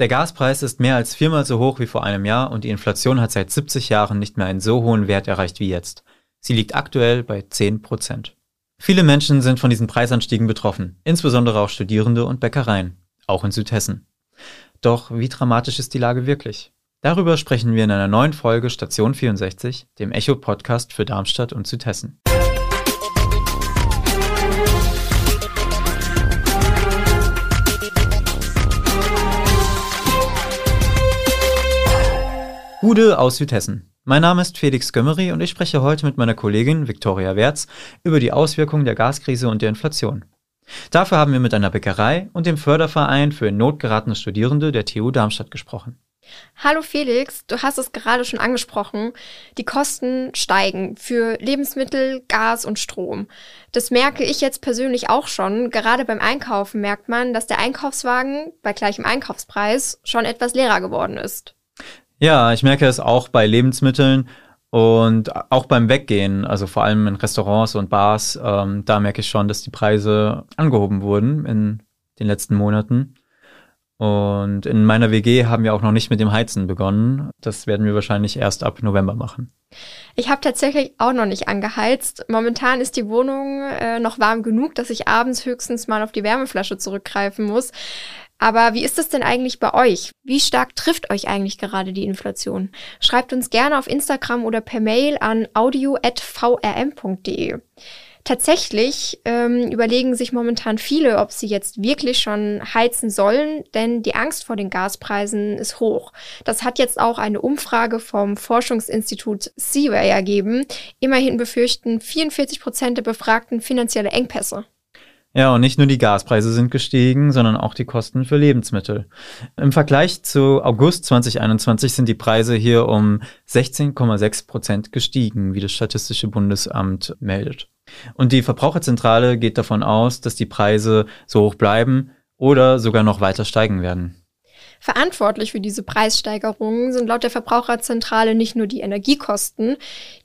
Der Gaspreis ist mehr als viermal so hoch wie vor einem Jahr und die Inflation hat seit 70 Jahren nicht mehr einen so hohen Wert erreicht wie jetzt. Sie liegt aktuell bei 10 Prozent. Viele Menschen sind von diesen Preisanstiegen betroffen, insbesondere auch Studierende und Bäckereien, auch in Südhessen. Doch wie dramatisch ist die Lage wirklich? Darüber sprechen wir in einer neuen Folge Station 64, dem Echo-Podcast für Darmstadt und Südhessen. Gude aus Südhessen. Mein Name ist Felix Gömmeri und ich spreche heute mit meiner Kollegin Viktoria Wertz über die Auswirkungen der Gaskrise und der Inflation. Dafür haben wir mit einer Bäckerei und dem Förderverein für in Not geratene Studierende der TU Darmstadt gesprochen. Hallo Felix, du hast es gerade schon angesprochen. Die Kosten steigen für Lebensmittel, Gas und Strom. Das merke ich jetzt persönlich auch schon. Gerade beim Einkaufen merkt man, dass der Einkaufswagen bei gleichem Einkaufspreis schon etwas leerer geworden ist. Ja, ich merke es auch bei Lebensmitteln und auch beim Weggehen, also vor allem in Restaurants und Bars, ähm, da merke ich schon, dass die Preise angehoben wurden in den letzten Monaten. Und in meiner WG haben wir auch noch nicht mit dem Heizen begonnen. Das werden wir wahrscheinlich erst ab November machen. Ich habe tatsächlich auch noch nicht angeheizt. Momentan ist die Wohnung äh, noch warm genug, dass ich abends höchstens mal auf die Wärmeflasche zurückgreifen muss. Aber wie ist das denn eigentlich bei euch? Wie stark trifft euch eigentlich gerade die Inflation? Schreibt uns gerne auf Instagram oder per Mail an audio.vrm.de. Tatsächlich ähm, überlegen sich momentan viele, ob sie jetzt wirklich schon heizen sollen, denn die Angst vor den Gaspreisen ist hoch. Das hat jetzt auch eine Umfrage vom Forschungsinstitut Seaway ergeben. Immerhin befürchten 44 Prozent der Befragten finanzielle Engpässe. Ja, und nicht nur die Gaspreise sind gestiegen, sondern auch die Kosten für Lebensmittel. Im Vergleich zu August 2021 sind die Preise hier um 16,6 Prozent gestiegen, wie das Statistische Bundesamt meldet. Und die Verbraucherzentrale geht davon aus, dass die Preise so hoch bleiben oder sogar noch weiter steigen werden. Verantwortlich für diese Preissteigerungen sind laut der Verbraucherzentrale nicht nur die Energiekosten,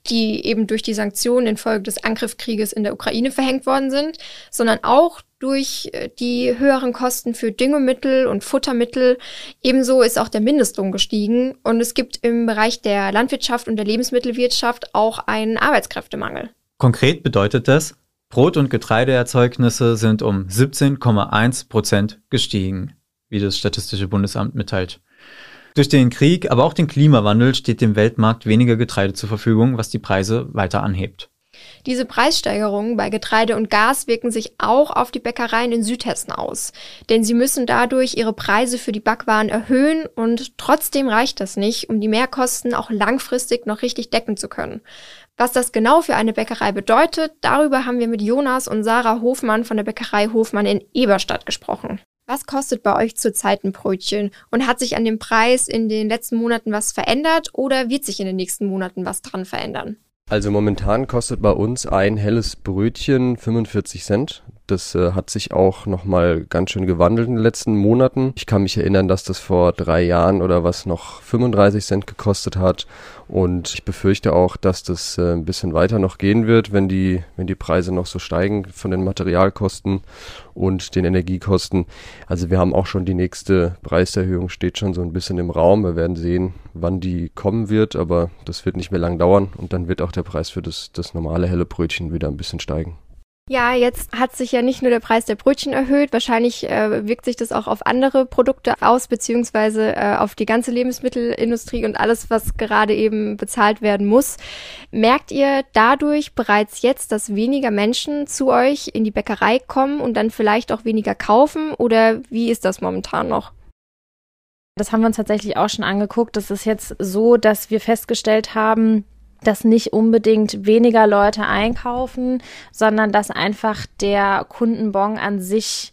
die eben durch die Sanktionen infolge des Angriffskrieges in der Ukraine verhängt worden sind, sondern auch durch äh, die höheren Kosten für Düngemittel und Futtermittel. Ebenso ist auch der Mindestlohn gestiegen und es gibt im Bereich der Landwirtschaft und der Lebensmittelwirtschaft auch einen Arbeitskräftemangel. Konkret bedeutet das, Brot- und Getreideerzeugnisse sind um 17,1 Prozent gestiegen wie das Statistische Bundesamt mitteilt. Durch den Krieg, aber auch den Klimawandel steht dem Weltmarkt weniger Getreide zur Verfügung, was die Preise weiter anhebt. Diese Preissteigerungen bei Getreide und Gas wirken sich auch auf die Bäckereien in Südhessen aus, denn sie müssen dadurch ihre Preise für die Backwaren erhöhen und trotzdem reicht das nicht, um die Mehrkosten auch langfristig noch richtig decken zu können. Was das genau für eine Bäckerei bedeutet, darüber haben wir mit Jonas und Sarah Hofmann von der Bäckerei Hofmann in Eberstadt gesprochen. Was kostet bei euch zurzeit ein Brötchen? Und hat sich an dem Preis in den letzten Monaten was verändert oder wird sich in den nächsten Monaten was dran verändern? Also momentan kostet bei uns ein helles Brötchen 45 Cent. Das äh, hat sich auch nochmal ganz schön gewandelt in den letzten Monaten. Ich kann mich erinnern, dass das vor drei Jahren oder was noch 35 Cent gekostet hat. Und ich befürchte auch, dass das äh, ein bisschen weiter noch gehen wird, wenn die, wenn die Preise noch so steigen von den Materialkosten und den Energiekosten. Also wir haben auch schon die nächste Preiserhöhung steht schon so ein bisschen im Raum. Wir werden sehen, wann die kommen wird, aber das wird nicht mehr lang dauern und dann wird auch der Preis für das, das normale helle Brötchen wieder ein bisschen steigen. Ja, jetzt hat sich ja nicht nur der Preis der Brötchen erhöht, wahrscheinlich äh, wirkt sich das auch auf andere Produkte aus, beziehungsweise äh, auf die ganze Lebensmittelindustrie und alles, was gerade eben bezahlt werden muss. Merkt ihr dadurch bereits jetzt, dass weniger Menschen zu euch in die Bäckerei kommen und dann vielleicht auch weniger kaufen oder wie ist das momentan noch? Das haben wir uns tatsächlich auch schon angeguckt. Das ist jetzt so, dass wir festgestellt haben, dass nicht unbedingt weniger Leute einkaufen, sondern dass einfach der Kundenbon an sich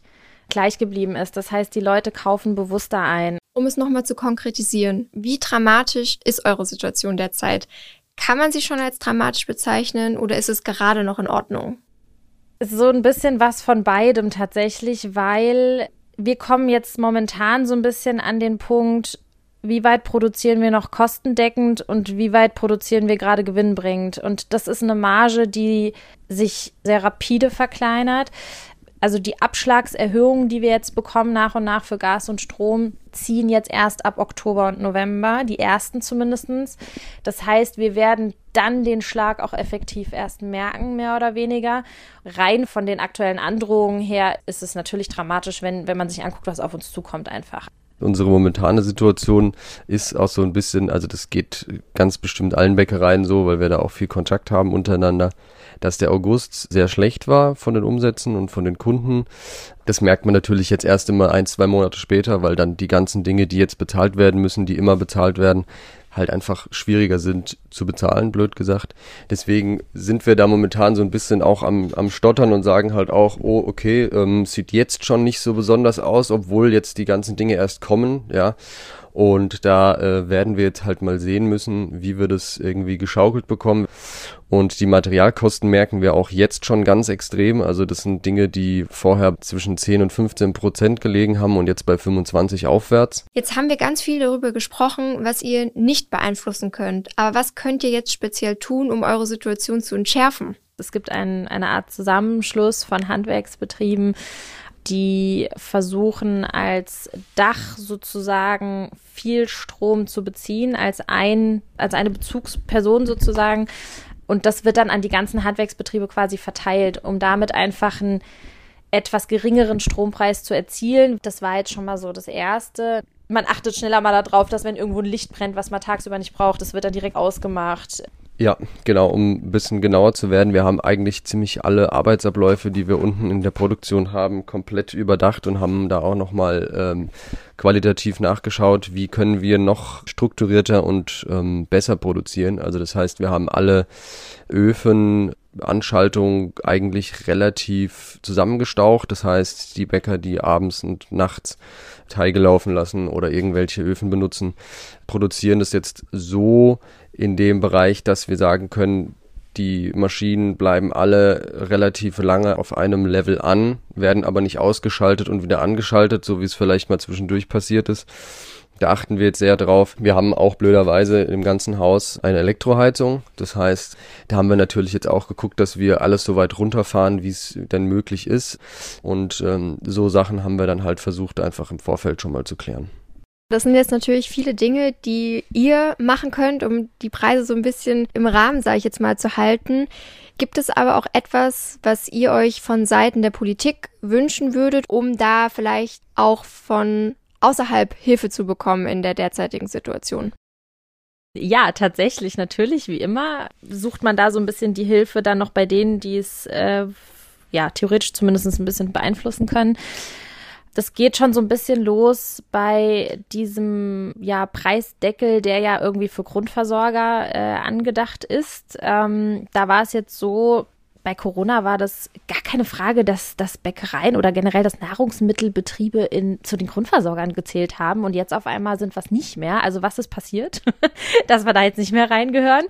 gleich geblieben ist. Das heißt, die Leute kaufen bewusster ein. Um es nochmal zu konkretisieren, wie dramatisch ist eure Situation derzeit? Kann man sie schon als dramatisch bezeichnen oder ist es gerade noch in Ordnung? So ein bisschen was von beidem tatsächlich, weil wir kommen jetzt momentan so ein bisschen an den Punkt, wie weit produzieren wir noch kostendeckend und wie weit produzieren wir gerade gewinnbringend. Und das ist eine Marge, die sich sehr rapide verkleinert. Also die Abschlagserhöhungen, die wir jetzt bekommen nach und nach für Gas und Strom, ziehen jetzt erst ab Oktober und November, die ersten zumindestens. Das heißt, wir werden dann den Schlag auch effektiv erst merken, mehr oder weniger. Rein von den aktuellen Androhungen her ist es natürlich dramatisch, wenn, wenn man sich anguckt, was auf uns zukommt einfach. Unsere momentane Situation ist auch so ein bisschen, also das geht ganz bestimmt allen Bäckereien so, weil wir da auch viel Kontakt haben untereinander, dass der August sehr schlecht war von den Umsätzen und von den Kunden. Das merkt man natürlich jetzt erst immer ein, zwei Monate später, weil dann die ganzen Dinge, die jetzt bezahlt werden müssen, die immer bezahlt werden, halt einfach schwieriger sind zu bezahlen, blöd gesagt. Deswegen sind wir da momentan so ein bisschen auch am, am Stottern und sagen halt auch, oh, okay, ähm, sieht jetzt schon nicht so besonders aus, obwohl jetzt die ganzen Dinge erst kommen, ja. Und da äh, werden wir jetzt halt mal sehen müssen, wie wir das irgendwie geschaukelt bekommen. Und die Materialkosten merken wir auch jetzt schon ganz extrem. Also das sind Dinge, die vorher zwischen 10 und 15 Prozent gelegen haben und jetzt bei 25 aufwärts. Jetzt haben wir ganz viel darüber gesprochen, was ihr nicht beeinflussen könnt. Aber was könnt ihr jetzt speziell tun, um eure Situation zu entschärfen? Es gibt ein, eine Art Zusammenschluss von Handwerksbetrieben, die versuchen als Dach sozusagen viel Strom zu beziehen, als ein, als eine Bezugsperson sozusagen. Und das wird dann an die ganzen Handwerksbetriebe quasi verteilt, um damit einfach einen etwas geringeren Strompreis zu erzielen. Das war jetzt schon mal so das Erste. Man achtet schneller mal darauf, dass wenn irgendwo ein Licht brennt, was man tagsüber nicht braucht, das wird dann direkt ausgemacht. Ja, genau, um ein bisschen genauer zu werden. Wir haben eigentlich ziemlich alle Arbeitsabläufe, die wir unten in der Produktion haben, komplett überdacht und haben da auch nochmal ähm, qualitativ nachgeschaut, wie können wir noch strukturierter und ähm, besser produzieren. Also das heißt, wir haben alle Öfen, Anschaltung eigentlich relativ zusammengestaucht. Das heißt, die Bäcker, die abends und nachts Teige laufen lassen oder irgendwelche Öfen benutzen, produzieren das jetzt so in dem Bereich, dass wir sagen können, die Maschinen bleiben alle relativ lange auf einem Level an, werden aber nicht ausgeschaltet und wieder angeschaltet, so wie es vielleicht mal zwischendurch passiert ist. Da achten wir jetzt sehr drauf. Wir haben auch blöderweise im ganzen Haus eine Elektroheizung. Das heißt, da haben wir natürlich jetzt auch geguckt, dass wir alles so weit runterfahren, wie es denn möglich ist. Und ähm, so Sachen haben wir dann halt versucht, einfach im Vorfeld schon mal zu klären. Das sind jetzt natürlich viele Dinge, die ihr machen könnt, um die Preise so ein bisschen im Rahmen, sage ich jetzt mal, zu halten. Gibt es aber auch etwas, was ihr euch von Seiten der Politik wünschen würdet, um da vielleicht auch von außerhalb Hilfe zu bekommen in der derzeitigen Situation? Ja, tatsächlich, natürlich, wie immer, sucht man da so ein bisschen die Hilfe dann noch bei denen, die es äh, ja theoretisch zumindest ein bisschen beeinflussen können das geht schon so ein bisschen los bei diesem ja Preisdeckel, der ja irgendwie für Grundversorger äh, angedacht ist. Ähm, da war es jetzt so, bei Corona war das gar keine Frage, dass, dass Bäckereien oder generell das Nahrungsmittelbetriebe in, zu den Grundversorgern gezählt haben und jetzt auf einmal sind was nicht mehr. Also was ist passiert, dass wir da jetzt nicht mehr reingehören?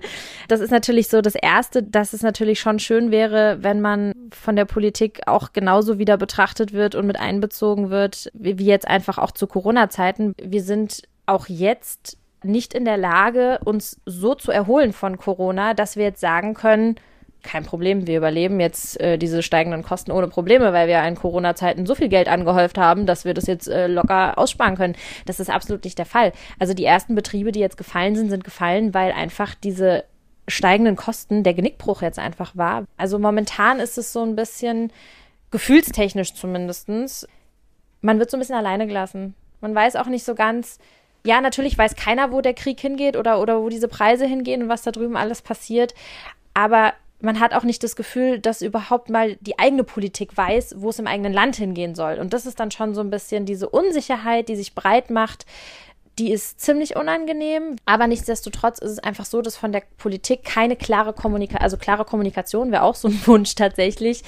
Das ist natürlich so das Erste, dass es natürlich schon schön wäre, wenn man von der Politik auch genauso wieder betrachtet wird und mit einbezogen wird, wie jetzt einfach auch zu Corona-Zeiten. Wir sind auch jetzt nicht in der Lage, uns so zu erholen von Corona, dass wir jetzt sagen können, kein Problem, wir überleben jetzt äh, diese steigenden Kosten ohne Probleme, weil wir in Corona-Zeiten so viel Geld angehäuft haben, dass wir das jetzt äh, locker aussparen können. Das ist absolut nicht der Fall. Also die ersten Betriebe, die jetzt gefallen sind, sind gefallen, weil einfach diese steigenden Kosten der Genickbruch jetzt einfach war. Also momentan ist es so ein bisschen gefühlstechnisch zumindestens. Man wird so ein bisschen alleine gelassen. Man weiß auch nicht so ganz, ja, natürlich weiß keiner, wo der Krieg hingeht oder, oder wo diese Preise hingehen und was da drüben alles passiert. Aber man hat auch nicht das Gefühl, dass überhaupt mal die eigene Politik weiß, wo es im eigenen Land hingehen soll. Und das ist dann schon so ein bisschen diese Unsicherheit, die sich breit macht. Die ist ziemlich unangenehm, aber nichtsdestotrotz ist es einfach so, dass von der Politik keine klare Kommunikation, also klare Kommunikation wäre auch so ein Wunsch tatsächlich,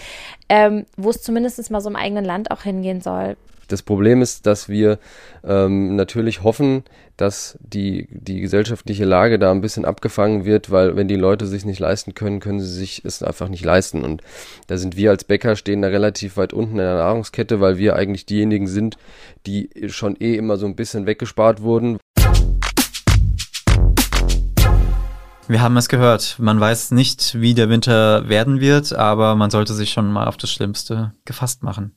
ähm, wo es zumindest mal so im eigenen Land auch hingehen soll. Das Problem ist, dass wir ähm, natürlich hoffen, dass die, die gesellschaftliche Lage da ein bisschen abgefangen wird, weil wenn die Leute sich nicht leisten können, können sie sich es einfach nicht leisten. Und da sind wir als Bäcker stehen da relativ weit unten in der Nahrungskette, weil wir eigentlich diejenigen sind, die schon eh immer so ein bisschen weggespart wurden. Wir haben es gehört. Man weiß nicht, wie der Winter werden wird, aber man sollte sich schon mal auf das Schlimmste gefasst machen.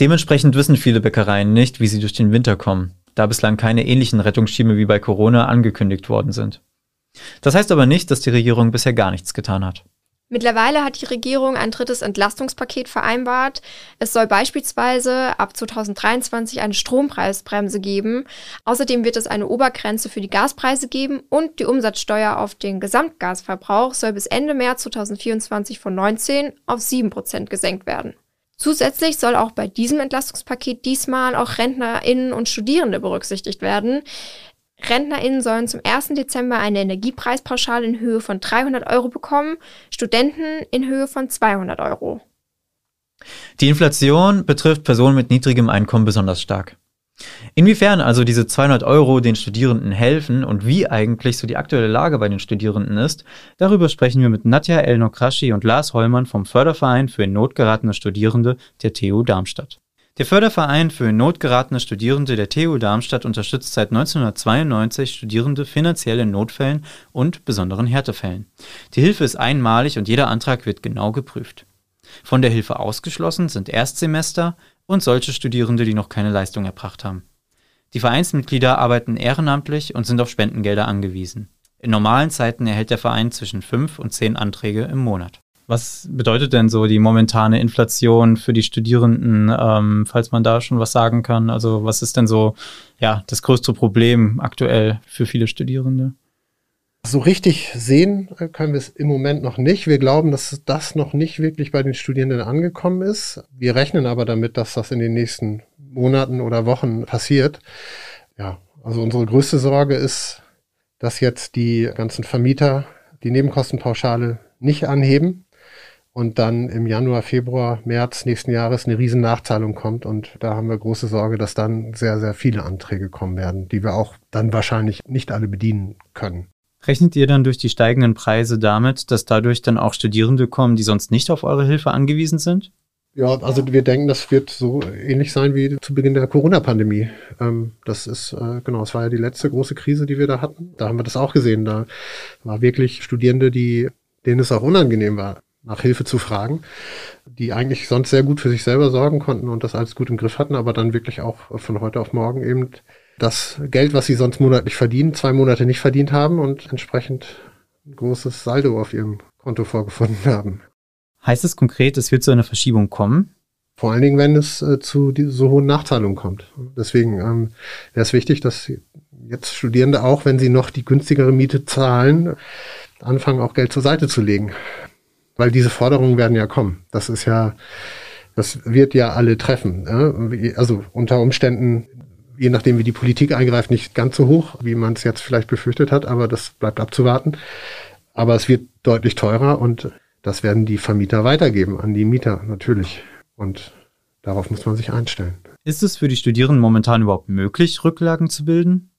Dementsprechend wissen viele Bäckereien nicht, wie sie durch den Winter kommen, da bislang keine ähnlichen Rettungsschirme wie bei Corona angekündigt worden sind. Das heißt aber nicht, dass die Regierung bisher gar nichts getan hat. Mittlerweile hat die Regierung ein drittes Entlastungspaket vereinbart. Es soll beispielsweise ab 2023 eine Strompreisbremse geben. Außerdem wird es eine Obergrenze für die Gaspreise geben und die Umsatzsteuer auf den Gesamtgasverbrauch soll bis Ende März 2024 von 19 auf 7 Prozent gesenkt werden. Zusätzlich soll auch bei diesem Entlastungspaket diesmal auch RentnerInnen und Studierende berücksichtigt werden. RentnerInnen sollen zum 1. Dezember eine Energiepreispauschale in Höhe von 300 Euro bekommen, Studenten in Höhe von 200 Euro. Die Inflation betrifft Personen mit niedrigem Einkommen besonders stark. Inwiefern also diese 200 Euro den Studierenden helfen und wie eigentlich so die aktuelle Lage bei den Studierenden ist, darüber sprechen wir mit Nadja Elnokraschi und Lars Hollmann vom Förderverein für in Not geratene Studierende der TU Darmstadt. Der Förderverein für in Not geratene Studierende der TU Darmstadt unterstützt seit 1992 Studierende finanziell in Notfällen und besonderen Härtefällen. Die Hilfe ist einmalig und jeder Antrag wird genau geprüft. Von der Hilfe ausgeschlossen sind Erstsemester und solche Studierende, die noch keine Leistung erbracht haben. Die Vereinsmitglieder arbeiten ehrenamtlich und sind auf Spendengelder angewiesen. In normalen Zeiten erhält der Verein zwischen fünf und zehn Anträge im Monat. Was bedeutet denn so die momentane Inflation für die Studierenden, ähm, falls man da schon was sagen kann? Also was ist denn so ja das größte Problem aktuell für viele Studierende? So richtig sehen können wir es im Moment noch nicht. Wir glauben, dass das noch nicht wirklich bei den Studierenden angekommen ist. Wir rechnen aber damit, dass das in den nächsten Monaten oder Wochen passiert. Ja, also unsere größte Sorge ist, dass jetzt die ganzen Vermieter die Nebenkostenpauschale nicht anheben und dann im Januar, Februar, März nächsten Jahres eine riesen Nachzahlung kommt. Und da haben wir große Sorge, dass dann sehr, sehr viele Anträge kommen werden, die wir auch dann wahrscheinlich nicht alle bedienen können. Rechnet ihr dann durch die steigenden Preise damit, dass dadurch dann auch Studierende kommen, die sonst nicht auf eure Hilfe angewiesen sind? Ja, also wir denken, das wird so ähnlich sein wie zu Beginn der Corona-Pandemie. Ähm, das ist, äh, genau, es war ja die letzte große Krise, die wir da hatten. Da haben wir das auch gesehen. Da war wirklich Studierende, die, denen es auch unangenehm war, nach Hilfe zu fragen, die eigentlich sonst sehr gut für sich selber sorgen konnten und das alles gut im Griff hatten, aber dann wirklich auch von heute auf morgen eben das Geld, was sie sonst monatlich verdienen, zwei Monate nicht verdient haben und entsprechend ein großes Saldo auf ihrem Konto vorgefunden haben. Heißt es konkret, es wird zu einer Verschiebung kommen? Vor allen Dingen, wenn es äh, zu die, so hohen Nachzahlungen kommt. Deswegen ähm, wäre es wichtig, dass jetzt Studierende auch, wenn sie noch die günstigere Miete zahlen, anfangen auch Geld zur Seite zu legen weil diese Forderungen werden ja kommen. Das ist ja, das wird ja alle treffen. Ja? Also unter Umständen, je nachdem wie die Politik eingreift, nicht ganz so hoch, wie man es jetzt vielleicht befürchtet hat, aber das bleibt abzuwarten. Aber es wird deutlich teurer und das werden die Vermieter weitergeben an die Mieter natürlich. Und darauf muss man sich einstellen. Ist es für die Studierenden momentan überhaupt möglich, Rücklagen zu bilden?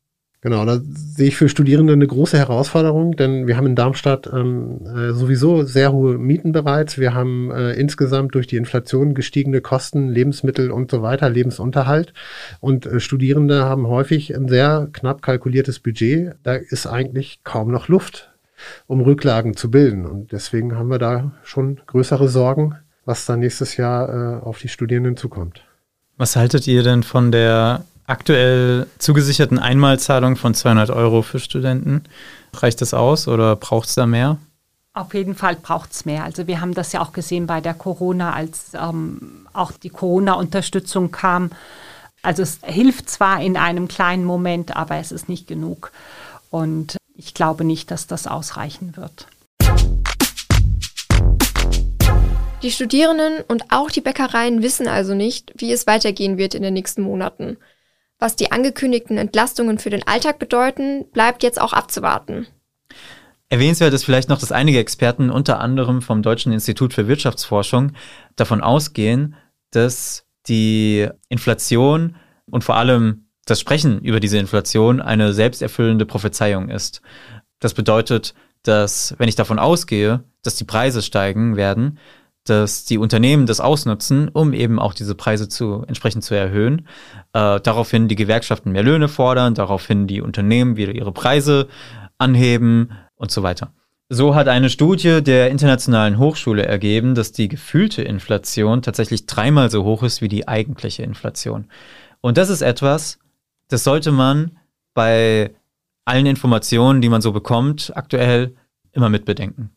Genau, da sehe ich für Studierende eine große Herausforderung, denn wir haben in Darmstadt ähm, äh, sowieso sehr hohe Mieten bereits. Wir haben äh, insgesamt durch die Inflation gestiegene Kosten, Lebensmittel und so weiter, Lebensunterhalt. Und äh, Studierende haben häufig ein sehr knapp kalkuliertes Budget. Da ist eigentlich kaum noch Luft, um Rücklagen zu bilden. Und deswegen haben wir da schon größere Sorgen, was dann nächstes Jahr äh, auf die Studierenden zukommt. Was haltet ihr denn von der aktuell zugesicherten Einmalzahlung von 200 Euro für Studenten. Reicht das aus oder braucht es da mehr? Auf jeden Fall braucht es mehr. Also wir haben das ja auch gesehen bei der Corona, als ähm, auch die Corona-Unterstützung kam. Also es hilft zwar in einem kleinen Moment, aber es ist nicht genug. Und ich glaube nicht, dass das ausreichen wird. Die Studierenden und auch die Bäckereien wissen also nicht, wie es weitergehen wird in den nächsten Monaten. Was die angekündigten Entlastungen für den Alltag bedeuten, bleibt jetzt auch abzuwarten. Erwähnenswert ist vielleicht noch, dass einige Experten, unter anderem vom Deutschen Institut für Wirtschaftsforschung, davon ausgehen, dass die Inflation und vor allem das Sprechen über diese Inflation eine selbsterfüllende Prophezeiung ist. Das bedeutet, dass wenn ich davon ausgehe, dass die Preise steigen werden, dass die Unternehmen das ausnutzen, um eben auch diese Preise zu entsprechend zu erhöhen. Äh, daraufhin die Gewerkschaften mehr Löhne fordern, daraufhin die Unternehmen wieder ihre Preise anheben und so weiter. So hat eine Studie der Internationalen Hochschule ergeben, dass die gefühlte Inflation tatsächlich dreimal so hoch ist wie die eigentliche Inflation. Und das ist etwas, das sollte man bei allen Informationen, die man so bekommt, aktuell immer mitbedenken.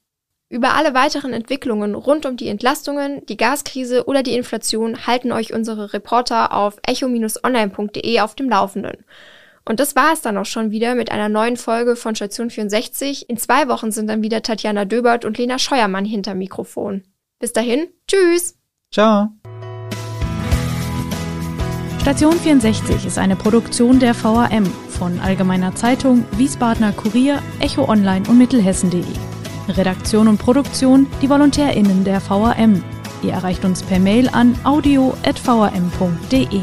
Über alle weiteren Entwicklungen rund um die Entlastungen, die Gaskrise oder die Inflation halten euch unsere Reporter auf echo-online.de auf dem Laufenden. Und das war es dann auch schon wieder mit einer neuen Folge von Station 64. In zwei Wochen sind dann wieder Tatjana Döbert und Lena Scheuermann hinter Mikrofon. Bis dahin, tschüss. Ciao. Station 64 ist eine Produktion der VAM von Allgemeiner Zeitung, Wiesbadener Kurier, Echo Online und Mittelhessen.de. Redaktion und Produktion die VolontärInnen der VAM. Ihr erreicht uns per Mail an audio.vam.de.